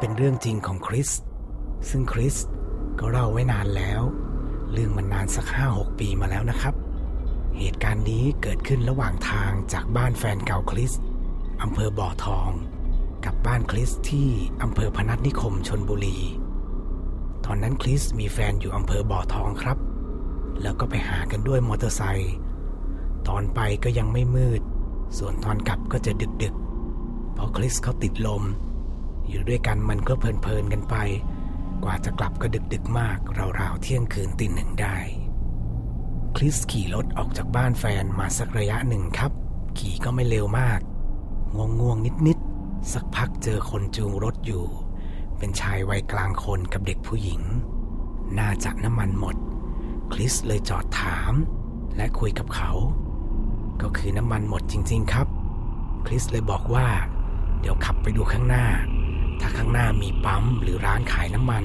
เป็นเรื่องจริงของคริส ซึ่งคริสก็เล่าไว้นานแล้ว เรื่องมันนานสักห้าหกปีมาแล้วนะครับ เหตุการณ์นี้เกิดขึ้นระหว่างทางจากบ้านแฟนเก่าคริสอำเภอบ่อทอง กับบ้านคริสที่อำเภอพนัสนิคมชนบุรี ตอนนั้นคริสมีแฟนอยู่อำเภอบ่อทองครับ แล้วก็ไปหากันด้วยมอเตอร์ไซค์ตอนไปก็ยังไม่มืด ส่วนตอนกลับก็จะดึกๆเพราะคริสเขาติดลม อยู่ด้วยกันมันก็เพลินๆกันไป กว่าจะกลับก็ดึกๆมาก ราวๆเที่ยงคืนตีหนึ่งได้ คริสขี่รถออกจากบ้านแฟนมาสักระยะหนึ่งครับ ขี่ก็ไม่เร็วมากง่วงง่วงนิดนิดๆสักพักเจอคนจูงรถอยู่ เป็นชายวัยกลางคนกับเด็กผู้หญิง น่าจะน้ำมันหมด คริสเลยจอดถาม และคุยกับเขา ก็คือน้ำมันหมดจริง ๆ ครับ คริสเลยบอกว่า เดี๋ยวขับไปดูข้างหน้า ถ้าข้างหน้ามีปั๊มหรือร้านขายน้ำมัน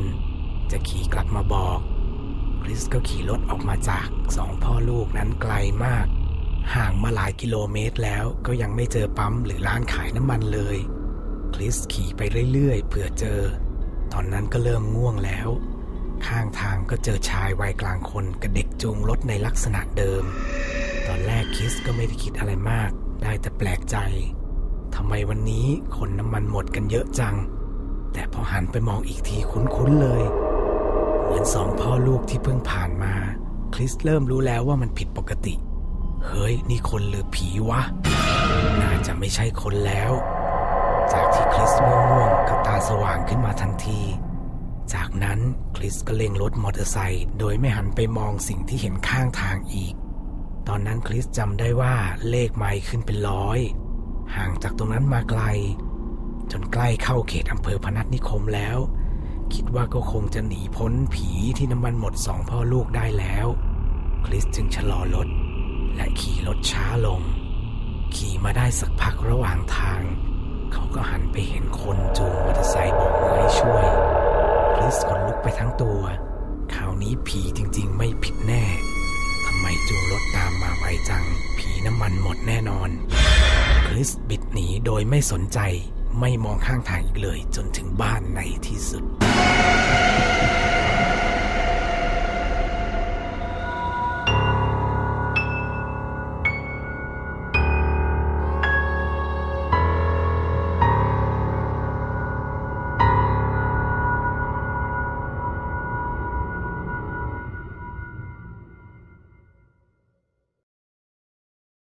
จะขี่กลับมาบอกคริสก็ขี่รถออกมาจากสองพ่อลูกนั้นไกลมาก ห่างมาหลายกิโลเมตรแล้วก็ยังไม่เจอปั๊มหรือร้านขายน้ำมันเลย คริสขี่ไปเรื่อยๆเผื่อเจอ ตอนนั้นก็เริ่มง่วงแล้ว ข้างทางก็เจอชายวัยกลางคนกับเด็กจูงรถในลักษณะเดิม ตอนแรกคริสก็ไม่ได้คิดอะไรมาก ได้แต่แปลกใจทำไมวันนี้คนน้ำมันหมดกันเยอะจัง แต่พอหันไปมองอีกทีคุ้นๆเลย เหมือนสองพ่อลูกที่เพิ่งผ่านมา คริสเริ่มรู้แล้วว่ามันผิดปกติ เฮ้ย นี่คนหรือผีวะ น่าจะไม่ใช่คนแล้ว จากที่คริสง่วงๆก็ตาสว่างขึ้นมาทันที จากนั้นคริสก็เล็งรถมอเตอร์ไซค์โดยไม่หันไปมองสิ่งที่เห็นข้างทางอีก ตอนนั้นคริสจำได้ว่าเลขไมล์ขึ้นเป็นร้อย ห่างจากตรงนั้นมาไกล นใกล้เข้าเขตอำเภอพนัสนิคมแล้ว คิดว่าก็คงจะหนีพ้นผีที่น้ำมันหมดสองพ่อลูกได้แล้ว คริสจึงชะลอรถ และขี่รถช้าลง ขี่มาได้สักพักระหว่างทาง เขาก็หันไปเห็นคนจูงมอเตอร์ไซค์โบกมือให้ช่วย คริสขนลุกไปทั้งตัวคราวนี้ผีจริง ๆ ไม่ผิดแน่ทำไมจูงรถตามมาไวจัง ผีน้ำมันหมดแน่นอน คริสบิดหนีโดยไม่สนใจ ไม่มองข้างทางอีกเลยจนถึงบ้านในที่สุด